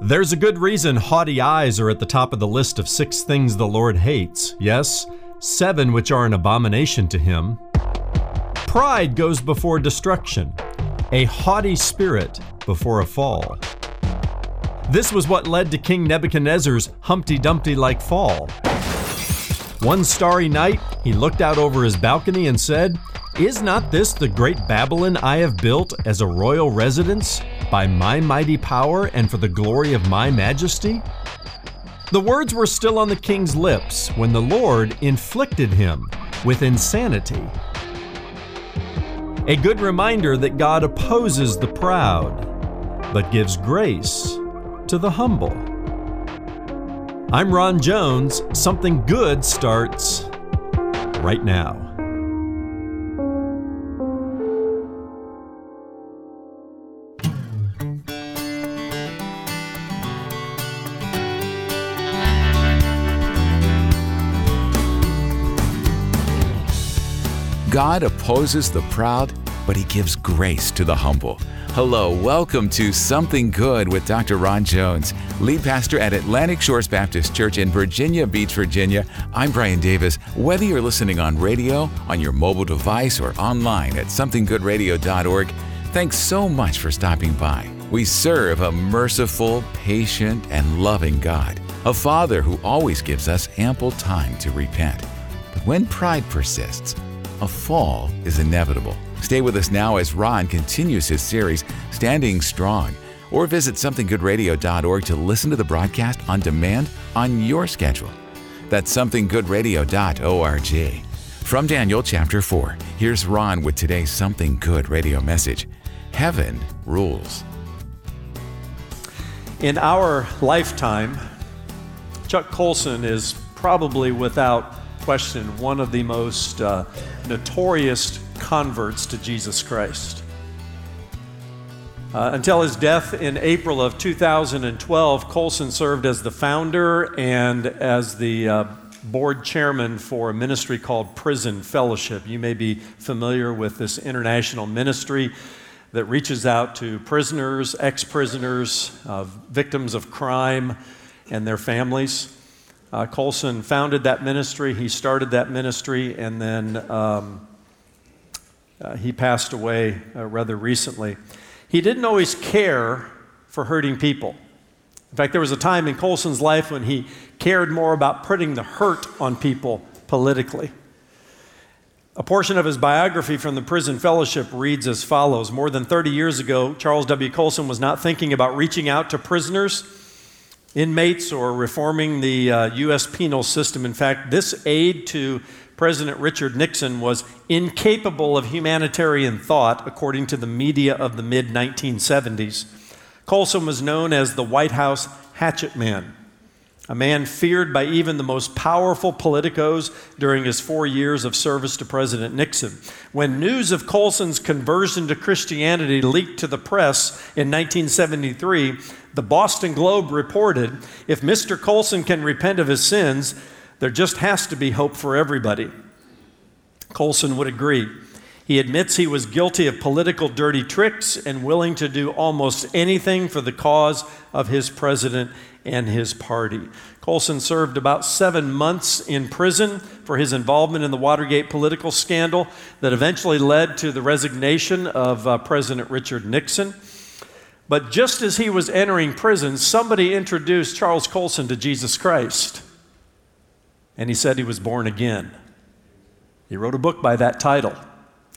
There's a good reason haughty eyes are at the top of the list of six things the Lord hates. Yes, seven which are an abomination to him. Pride goes before destruction, a haughty spirit before a fall. This was what led to King Nebuchadnezzar's Humpty Dumpty like fall. One starry night, he looked out over his balcony and said, Is not this the great Babylon I have built as a royal residence? By my mighty power and for the glory of my majesty? The words were still on the king's lips when the Lord inflicted him with insanity. A good reminder that God opposes the proud, but gives grace to the humble. I'm Ron Jones. Something good starts right now. God opposes the proud, but He gives grace to the humble. Hello, welcome to Something Good with Dr. Ron Jones, lead pastor at Atlantic Shores Baptist Church in Virginia Beach, Virginia. I'm Brian Davis. Whether you're listening on radio, on your mobile device, or online at somethinggoodradio.org, thanks so much for stopping by. We serve a merciful, patient, and loving God, a Father who always gives us ample time to repent. But when pride persists, a fall is inevitable. Stay with us now as Ron continues his series, Standing Strong, or visit somethinggoodradio.org to listen to the broadcast on demand on your schedule. That's somethinggoodradio.org. From Daniel chapter 4, here's Ron with today's Something Good radio message Heaven rules. In our lifetime, Chuck Colson is probably without question one of the most uh, notorious converts to Jesus Christ. Uh, until his death in April of 2012, Colson served as the founder and as the uh, board chairman for a ministry called Prison Fellowship. You may be familiar with this international ministry that reaches out to prisoners, ex prisoners, uh, victims of crime, and their families. Uh, Colson founded that ministry, he started that ministry, and then um, uh, he passed away uh, rather recently. He didn't always care for hurting people. In fact, there was a time in Colson's life when he cared more about putting the hurt on people politically. A portion of his biography from the prison fellowship reads as follows More than 30 years ago, Charles W. Colson was not thinking about reaching out to prisoners inmates or reforming the uh, U.S. penal system. In fact, this aide to President Richard Nixon was incapable of humanitarian thought, according to the media of the mid 1970s. Colson was known as the White House hatchet man a man feared by even the most powerful politicos during his four years of service to President Nixon. When news of Colson's conversion to Christianity leaked to the press in 1973, the Boston Globe reported if Mr. Colson can repent of his sins, there just has to be hope for everybody. Colson would agree. He admits he was guilty of political dirty tricks and willing to do almost anything for the cause of his president and his party. Colson served about seven months in prison for his involvement in the Watergate political scandal that eventually led to the resignation of uh, President Richard Nixon. But just as he was entering prison, somebody introduced Charles Colson to Jesus Christ. And he said he was born again. He wrote a book by that title.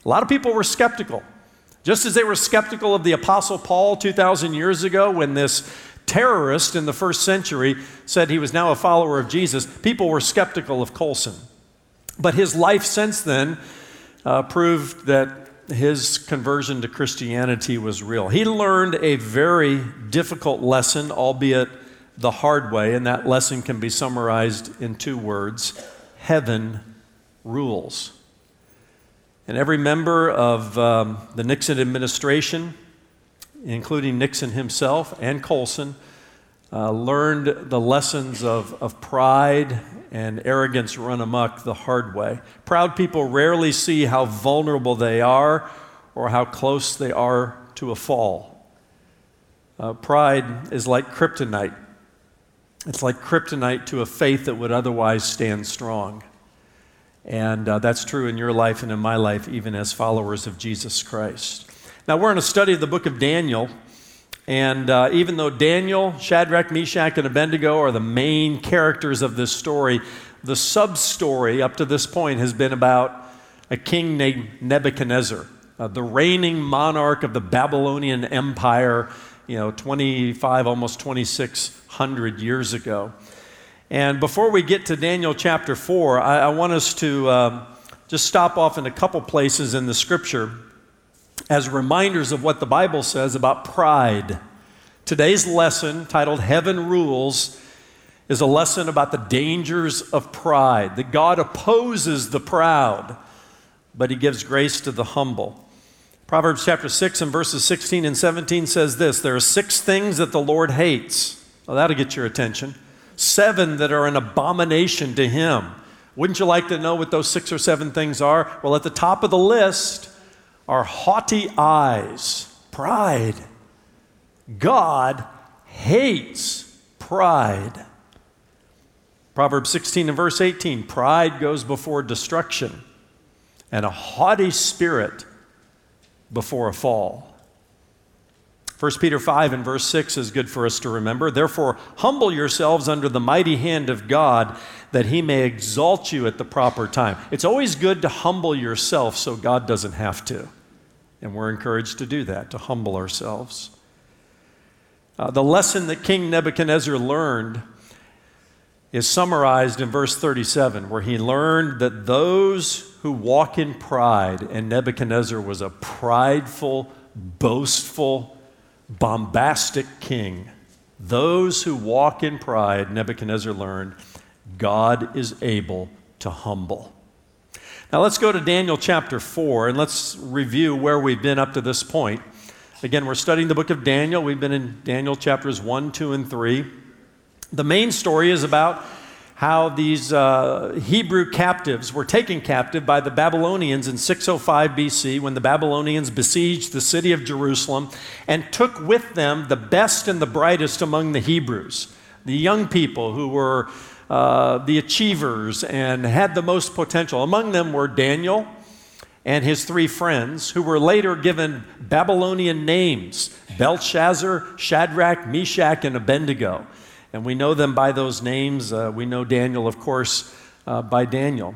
A lot of people were skeptical. Just as they were skeptical of the Apostle Paul 2,000 years ago when this terrorist in the first century said he was now a follower of Jesus, people were skeptical of Colson. But his life since then uh, proved that his conversion to Christianity was real. He learned a very difficult lesson, albeit the hard way, and that lesson can be summarized in two words Heaven rules. And every member of um, the Nixon administration, including Nixon himself and Colson, uh, learned the lessons of, of pride and arrogance run amok the hard way. Proud people rarely see how vulnerable they are or how close they are to a fall. Uh, pride is like kryptonite. It's like kryptonite to a faith that would otherwise stand strong. And uh, that's true in your life and in my life, even as followers of Jesus Christ. Now, we're in a study of the book of Daniel. And uh, even though Daniel, Shadrach, Meshach, and Abednego are the main characters of this story, the sub story up to this point has been about a king named Nebuchadnezzar, uh, the reigning monarch of the Babylonian Empire, you know, 25, almost 2,600 years ago. And before we get to Daniel chapter 4, I, I want us to um, just stop off in a couple places in the scripture as reminders of what the Bible says about pride. Today's lesson, titled Heaven Rules, is a lesson about the dangers of pride, that God opposes the proud, but He gives grace to the humble. Proverbs chapter 6 and verses 16 and 17 says this There are six things that the Lord hates. Well, that'll get your attention seven that are an abomination to him. Wouldn't you like to know what those six or seven things are? Well, at the top of the list are haughty eyes, pride. God hates pride. Proverbs 16 and verse 18 pride goes before destruction, and a haughty spirit before a fall. 1 Peter 5 and verse 6 is good for us to remember. Therefore, humble yourselves under the mighty hand of God that he may exalt you at the proper time. It's always good to humble yourself so God doesn't have to. And we're encouraged to do that, to humble ourselves. Uh, the lesson that King Nebuchadnezzar learned is summarized in verse 37, where he learned that those who walk in pride, and Nebuchadnezzar was a prideful, boastful, bombastic king. Those who walk in pride, Nebuchadnezzar learned, God is able to humble. Now let's go to Daniel chapter 4 and let's review where we've been up to this point. Again, we're studying the book of Daniel. We've been in Daniel chapters 1, 2, and 3. The main story is about how these uh, Hebrew captives were taken captive by the Babylonians in 605 BC when the Babylonians besieged the city of Jerusalem and took with them the best and the brightest among the Hebrews, the young people who were uh, the achievers and had the most potential. Among them were Daniel and his three friends, who were later given Babylonian names Belteshazzar, Shadrach, Meshach, and Abednego and we know them by those names. Uh, we know Daniel, of course, uh, by Daniel.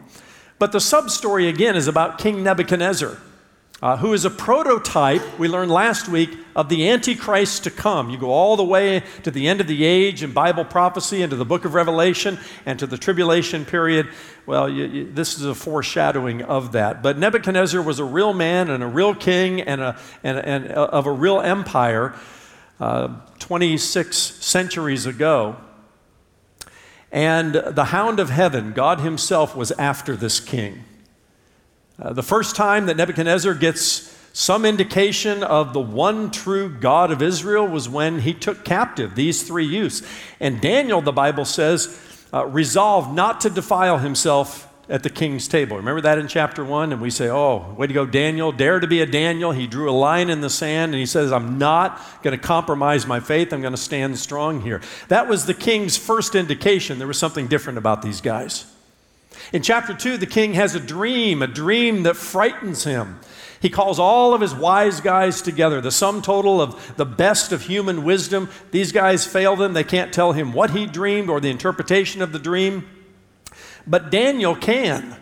But the sub story again is about King Nebuchadnezzar, uh, who is a prototype, we learned last week, of the Antichrist to come. You go all the way to the end of the age in Bible prophecy, into the book of Revelation, and to the tribulation period. Well, you, you, this is a foreshadowing of that. But Nebuchadnezzar was a real man and a real king and, a, and, and uh, of a real empire uh, 26 centuries ago. And the hound of heaven, God Himself, was after this king. Uh, the first time that Nebuchadnezzar gets some indication of the one true God of Israel was when he took captive these three youths. And Daniel, the Bible says, uh, resolved not to defile himself at the king's table. Remember that in chapter one? And we say, oh, way to go, Daniel. Dare to be a Daniel. He drew a line in the sand and he says, I'm not going to compromise my faith. I'm going to stand strong here. That was the king's first indication there was something different about these guys. In chapter two, the king has a dream, a dream that frightens him. He calls all of his wise guys together, the sum total of the best of human wisdom. These guys fail them. They can't tell him what he dreamed or the interpretation of the dream. But Daniel can.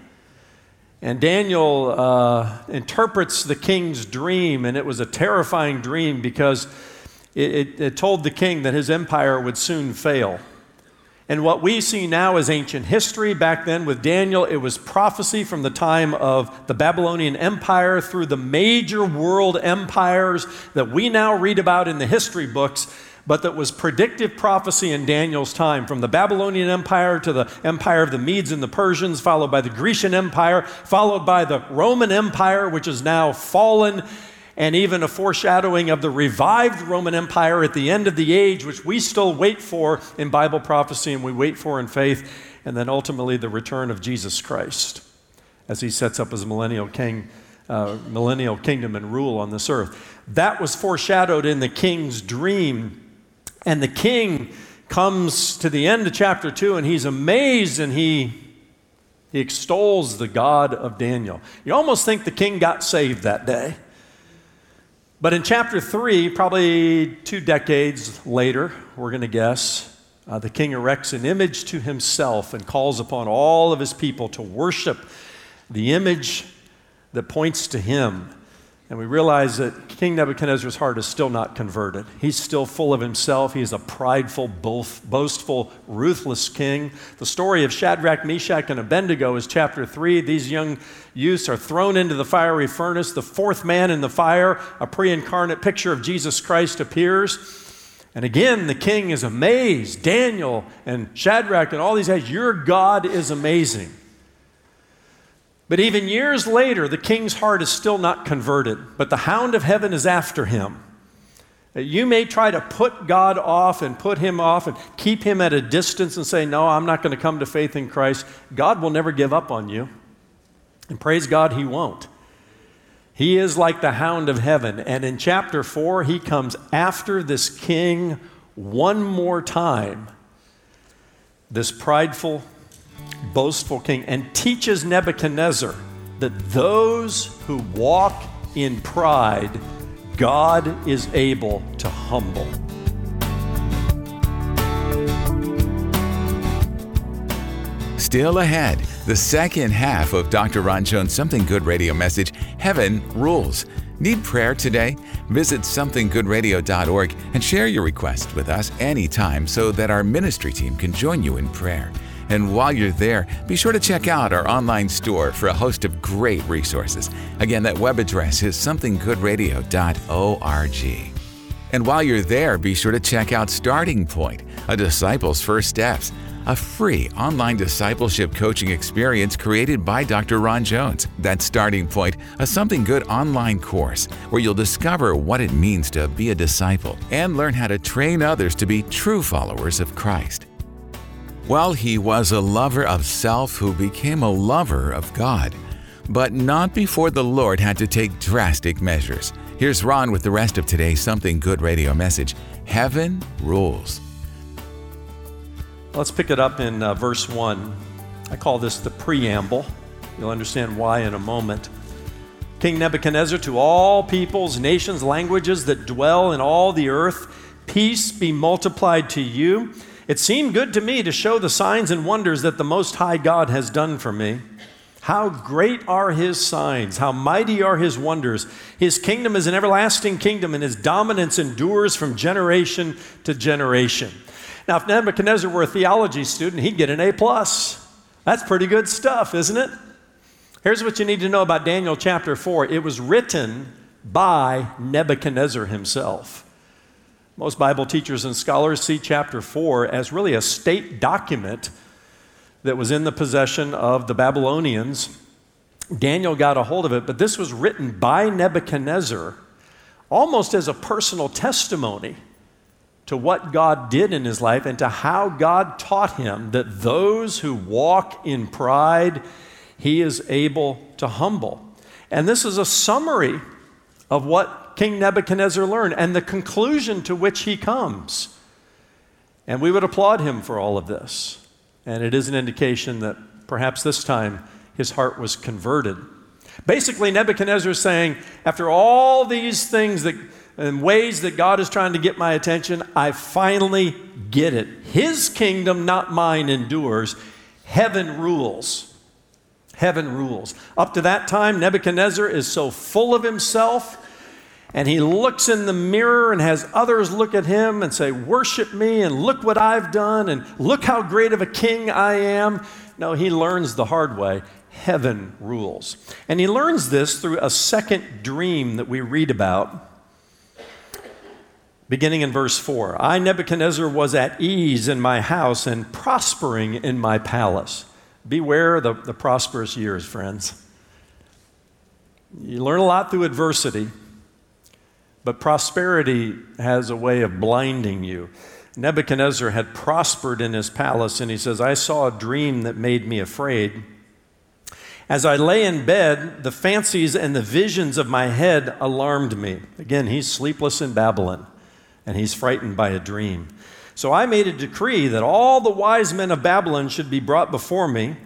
And Daniel uh, interprets the king's dream, and it was a terrifying dream because it, it, it told the king that his empire would soon fail. And what we see now is ancient history. Back then, with Daniel, it was prophecy from the time of the Babylonian Empire through the major world empires that we now read about in the history books but that was predictive prophecy in Daniel's time, from the Babylonian Empire to the empire of the Medes and the Persians, followed by the Grecian Empire, followed by the Roman Empire, which is now fallen, and even a foreshadowing of the revived Roman Empire at the end of the age, which we still wait for in Bible prophecy and we wait for in faith, and then ultimately the return of Jesus Christ as he sets up his millennial king uh, millennial kingdom and rule on this earth. That was foreshadowed in the king's dream. And the king comes to the end of chapter 2 and he's amazed and he, he extols the God of Daniel. You almost think the king got saved that day. But in chapter 3, probably two decades later, we're going to guess, uh, the king erects an image to himself and calls upon all of his people to worship the image that points to him. And we realize that King Nebuchadnezzar's heart is still not converted. He's still full of himself. He's a prideful, boastful, ruthless king. The story of Shadrach, Meshach, and Abednego is chapter 3. These young youths are thrown into the fiery furnace. The fourth man in the fire, a pre incarnate picture of Jesus Christ, appears. And again, the king is amazed. Daniel and Shadrach and all these guys, your God is amazing. But even years later, the king's heart is still not converted, but the hound of heaven is after him. You may try to put God off and put him off and keep him at a distance and say, No, I'm not going to come to faith in Christ. God will never give up on you. And praise God, he won't. He is like the hound of heaven. And in chapter 4, he comes after this king one more time, this prideful, boastful king, and teaches Nebuchadnezzar that those who walk in pride, God is able to humble. Still ahead, the second half of Dr. Ron Jones' Something Good radio message Heaven Rules. Need prayer today? Visit somethinggoodradio.org and share your request with us anytime so that our ministry team can join you in prayer. And while you're there, be sure to check out our online store for a host of great resources. Again, that web address is somethinggoodradio.org. And while you're there, be sure to check out Starting Point, a disciple's first steps a free online discipleship coaching experience created by Dr. Ron Jones. That's Starting Point, a Something Good online course where you'll discover what it means to be a disciple and learn how to train others to be true followers of Christ. Well, he was a lover of self who became a lover of God, but not before the Lord had to take drastic measures. Here's Ron with the rest of today's Something Good radio message Heaven Rules. Let's pick it up in uh, verse 1. I call this the preamble. You'll understand why in a moment. King Nebuchadnezzar, to all peoples, nations, languages that dwell in all the earth, peace be multiplied to you. It seemed good to me to show the signs and wonders that the Most High God has done for me. How great are his signs, how mighty are his wonders. His kingdom is an everlasting kingdom, and his dominance endures from generation to generation. Now, if Nebuchadnezzar were a theology student, he'd get an A. plus. That's pretty good stuff, isn't it? Here's what you need to know about Daniel chapter 4 it was written by Nebuchadnezzar himself. Most Bible teachers and scholars see chapter 4 as really a state document that was in the possession of the Babylonians. Daniel got a hold of it, but this was written by Nebuchadnezzar almost as a personal testimony to what God did in his life and to how God taught him that those who walk in pride, he is able to humble. And this is a summary of what King Nebuchadnezzar learned and the conclusion to which he comes. And we would applaud him for all of this. And it is an indication that perhaps this time his heart was converted. Basically, Nebuchadnezzar is saying, after all these things that and ways that God is trying to get my attention, I finally get it. His kingdom, not mine, endures. Heaven rules. Heaven rules. Up to that time, Nebuchadnezzar is so full of himself, and he looks in the mirror and has others look at him and say, Worship me, and look what I've done, and look how great of a king I am. No, he learns the hard way. Heaven rules. And he learns this through a second dream that we read about beginning in verse 4 I, Nebuchadnezzar, was at ease in my house and prospering in my palace. Beware the, the prosperous years, friends. You learn a lot through adversity, but prosperity has a way of blinding you. Nebuchadnezzar had prospered in his palace, and he says, I saw a dream that made me afraid. As I lay in bed, the fancies and the visions of my head alarmed me. Again, he's sleepless in Babylon, and he's frightened by a dream. So I made a decree that all the wise men of Babylon should be brought before me,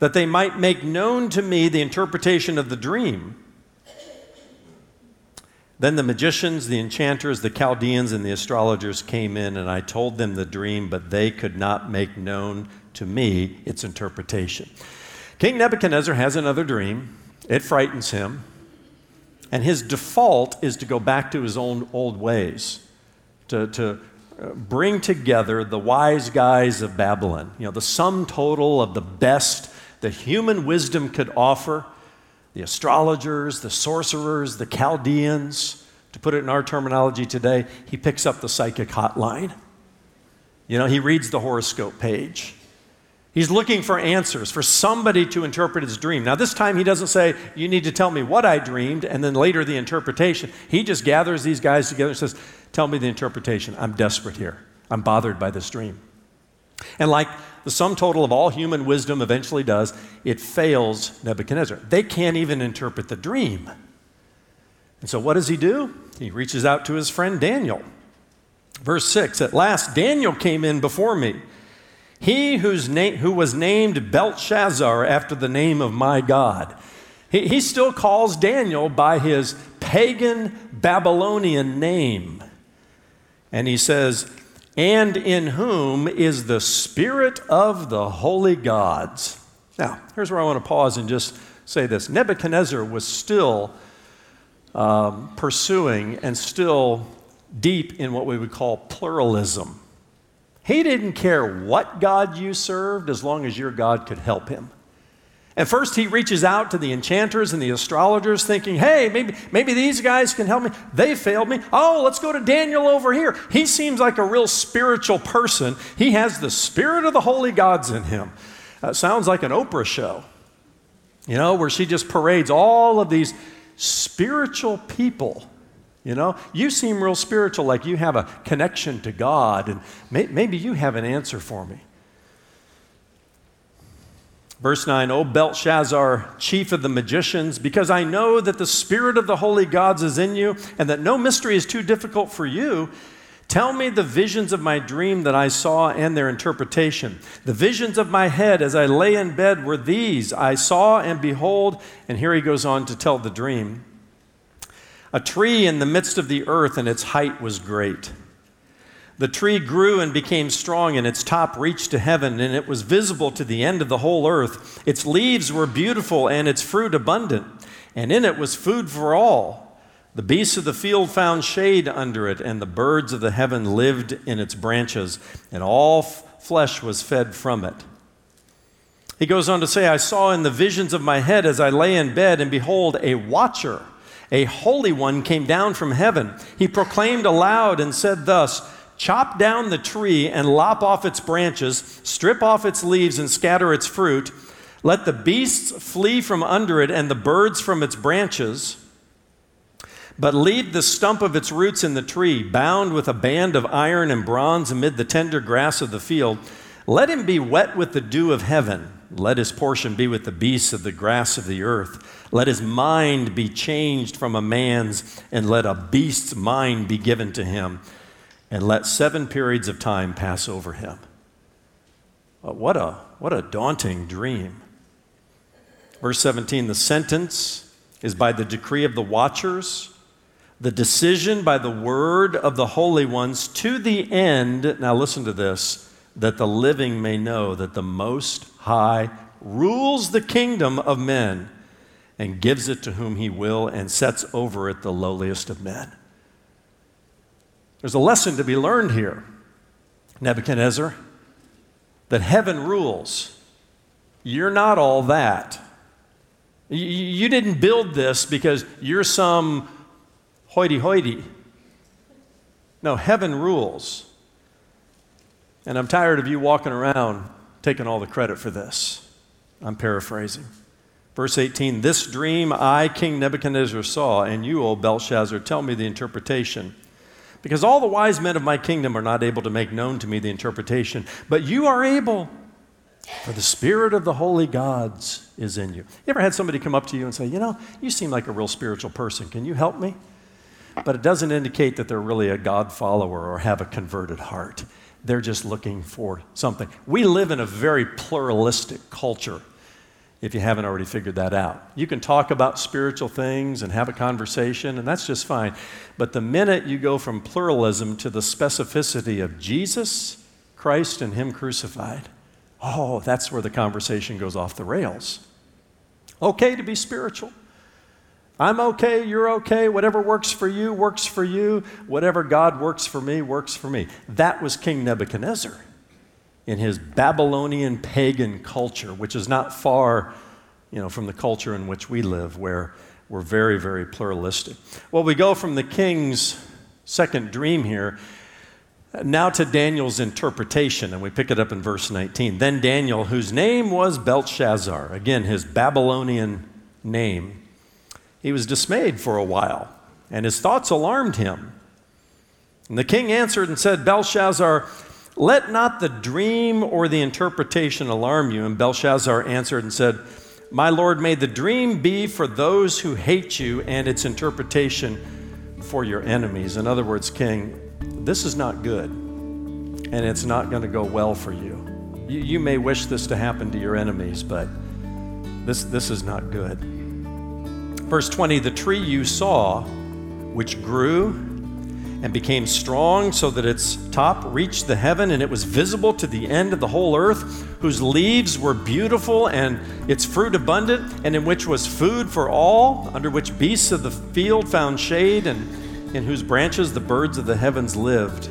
that they might make known to me the interpretation of the dream. Then the magicians, the enchanters, the Chaldeans, and the astrologers came in, and I told them the dream, but they could not make known to me its interpretation. King Nebuchadnezzar has another dream. It frightens him. And his default is to go back to his own old ways, to, to uh, bring together the wise guys of Babylon, you know, the sum total of the best that human wisdom could offer the astrologers, the sorcerers, the Chaldeans. To put it in our terminology today, he picks up the psychic hotline. You know, he reads the horoscope page. He's looking for answers, for somebody to interpret his dream. Now, this time he doesn't say, You need to tell me what I dreamed, and then later the interpretation. He just gathers these guys together and says, Tell me the interpretation. I'm desperate here. I'm bothered by this dream. And like the sum total of all human wisdom eventually does, it fails Nebuchadnezzar. They can't even interpret the dream. And so what does he do? He reaches out to his friend Daniel. Verse 6 At last, Daniel came in before me. He who was named Belteshazzar after the name of my God. He, he still calls Daniel by his pagan Babylonian name. And he says, and in whom is the Spirit of the holy gods. Now, here's where I want to pause and just say this Nebuchadnezzar was still um, pursuing and still deep in what we would call pluralism. He didn't care what God you served as long as your God could help him. And first, he reaches out to the enchanters and the astrologers, thinking, hey, maybe, maybe these guys can help me. They failed me. Oh, let's go to Daniel over here. He seems like a real spiritual person. He has the spirit of the holy gods in him. That sounds like an Oprah show, you know, where she just parades all of these spiritual people. You know, you seem real spiritual, like you have a connection to God, and may, maybe you have an answer for me. Verse 9, O Belteshazzar, chief of the magicians, because I know that the spirit of the holy gods is in you, and that no mystery is too difficult for you, tell me the visions of my dream that I saw and their interpretation. The visions of my head as I lay in bed were these I saw and behold, and here he goes on to tell the dream. A tree in the midst of the earth, and its height was great. The tree grew and became strong, and its top reached to heaven, and it was visible to the end of the whole earth. Its leaves were beautiful, and its fruit abundant, and in it was food for all. The beasts of the field found shade under it, and the birds of the heaven lived in its branches, and all f- flesh was fed from it. He goes on to say, I saw in the visions of my head as I lay in bed, and behold, a watcher, a holy one, came down from heaven. He proclaimed aloud and said thus, Chop down the tree and lop off its branches, strip off its leaves and scatter its fruit. Let the beasts flee from under it and the birds from its branches. But leave the stump of its roots in the tree, bound with a band of iron and bronze amid the tender grass of the field. Let him be wet with the dew of heaven. Let his portion be with the beasts of the grass of the earth. Let his mind be changed from a man's, and let a beast's mind be given to him and let seven periods of time pass over him. Uh, what a, what a daunting dream. Verse 17 the sentence is by the decree of the watchers, the decision by the word of the holy ones, to the end, now listen to this, that the living may know that the Most High rules the kingdom of men and gives it to whom he will and sets over it the lowliest of men. There's a lesson to be learned here, Nebuchadnezzar, that heaven rules. You're not all that. You didn't build this because you're some hoity hoity. No, heaven rules. And I'm tired of you walking around taking all the credit for this. I'm paraphrasing. Verse 18 This dream I, King Nebuchadnezzar, saw, and you, O Belteshazzar, tell me the interpretation. Because all the wise men of my kingdom are not able to make known to me the interpretation, but you are able. For the spirit of the holy gods is in you. You ever had somebody come up to you and say, You know, you seem like a real spiritual person. Can you help me? But it doesn't indicate that they're really a God follower or have a converted heart. They're just looking for something. We live in a very pluralistic culture, if you haven't already figured that out. You can talk about spiritual things and have a conversation, and that's just fine. But the minute you go from pluralism to the specificity of Jesus, Christ, and Him crucified, oh, that's where the conversation goes off the rails. Okay to be spiritual. I'm okay, you're okay, whatever works for you works for you, whatever God works for me works for me. That was King Nebuchadnezzar in his Babylonian pagan culture, which is not far you know, from the culture in which we live, where we're very, very pluralistic. Well, we go from the king's second dream here now to Daniel's interpretation, and we pick it up in verse 19. Then Daniel, whose name was Belteshazzar, again, his Babylonian name, he was dismayed for a while, and his thoughts alarmed him. And the king answered and said, Belteshazzar, let not the dream or the interpretation alarm you. And Belteshazzar answered and said, My Lord, may the dream be for those who hate you, and its interpretation for your enemies. In other words, king, this is not good, and it's not going to go well for you. you. You may wish this to happen to your enemies, but this, this is not good. Verse 20 The tree you saw, which grew and became strong so that its top reached the heaven and it was visible to the end of the whole earth, whose leaves were beautiful and its fruit abundant, and in which was food for all, under which beasts of the field found shade and in whose branches the birds of the heavens lived.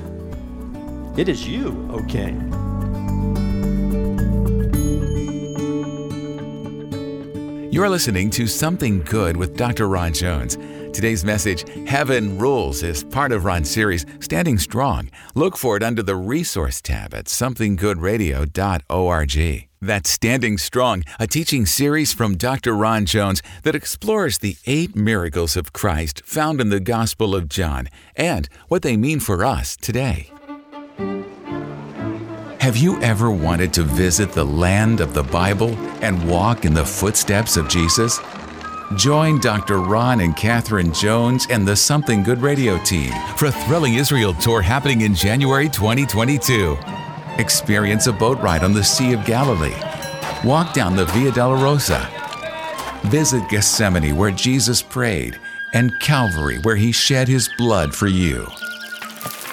It is you, O King. You're listening to Something Good with Dr. Ron Jones. Today's message, Heaven Rules, is part of Ron's series, Standing Strong. Look for it under the Resource tab at somethinggoodradio.org. That's Standing Strong, a teaching series from Dr. Ron Jones that explores the eight miracles of Christ found in the Gospel of John and what they mean for us today. Have you ever wanted to visit the land of the Bible and walk in the footsteps of Jesus? Join Dr. Ron and Catherine Jones and the Something Good radio team for a thrilling Israel tour happening in January 2022. Experience a boat ride on the Sea of Galilee. Walk down the Via Dolorosa. Visit Gethsemane where Jesus prayed and Calvary where he shed his blood for you.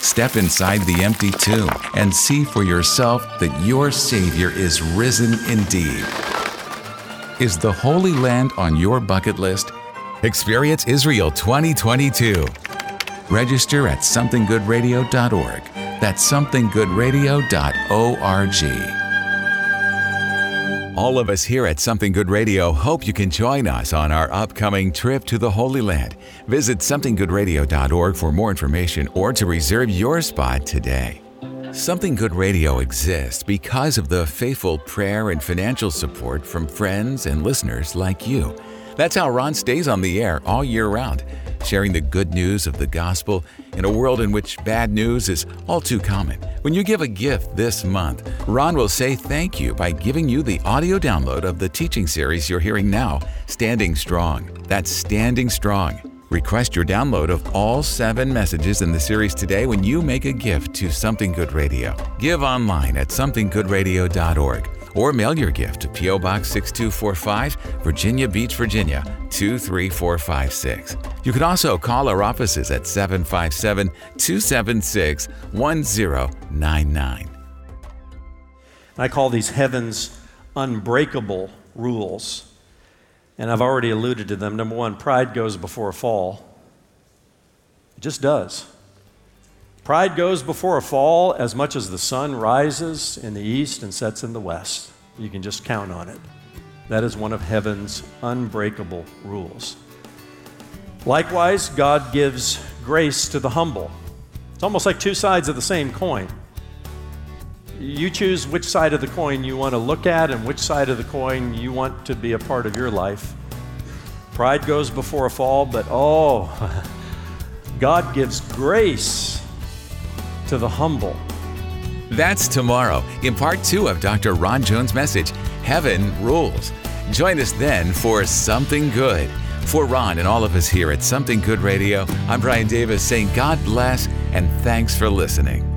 Step inside the empty tomb and see for yourself that your Savior is risen indeed. Is the Holy Land on your bucket list? Experience Israel 2022. Register at somethinggoodradio.org. That's somethinggoodradio.org. All of us here at Something Good Radio hope you can join us on our upcoming trip to the Holy Land. Visit somethinggoodradio.org for more information or to reserve your spot today. Something Good Radio exists because of the faithful prayer and financial support from friends and listeners like you. That's how Ron stays on the air all year round, sharing the good news of the gospel in a world in which bad news is all too common. When you give a gift this month, Ron will say thank you by giving you the audio download of the teaching series you're hearing now, Standing Strong. That's Standing Strong. Request your download of all seven messages in the series today when you make a gift to Something Good Radio. Give online at somethinggoodradio.org or mail your gift to P.O. Box 6245, Virginia Beach, Virginia 23456. You can also call our offices at 757 276 1099. I call these heaven's unbreakable rules. And I've already alluded to them. Number one, pride goes before a fall. It just does. Pride goes before a fall as much as the sun rises in the east and sets in the west. You can just count on it. That is one of heaven's unbreakable rules. Likewise, God gives grace to the humble. It's almost like two sides of the same coin. You choose which side of the coin you want to look at and which side of the coin you want to be a part of your life. Pride goes before a fall, but oh, God gives grace to the humble. That's tomorrow in part two of Dr. Ron Jones' message Heaven Rules. Join us then for Something Good. For Ron and all of us here at Something Good Radio, I'm Brian Davis saying God bless and thanks for listening.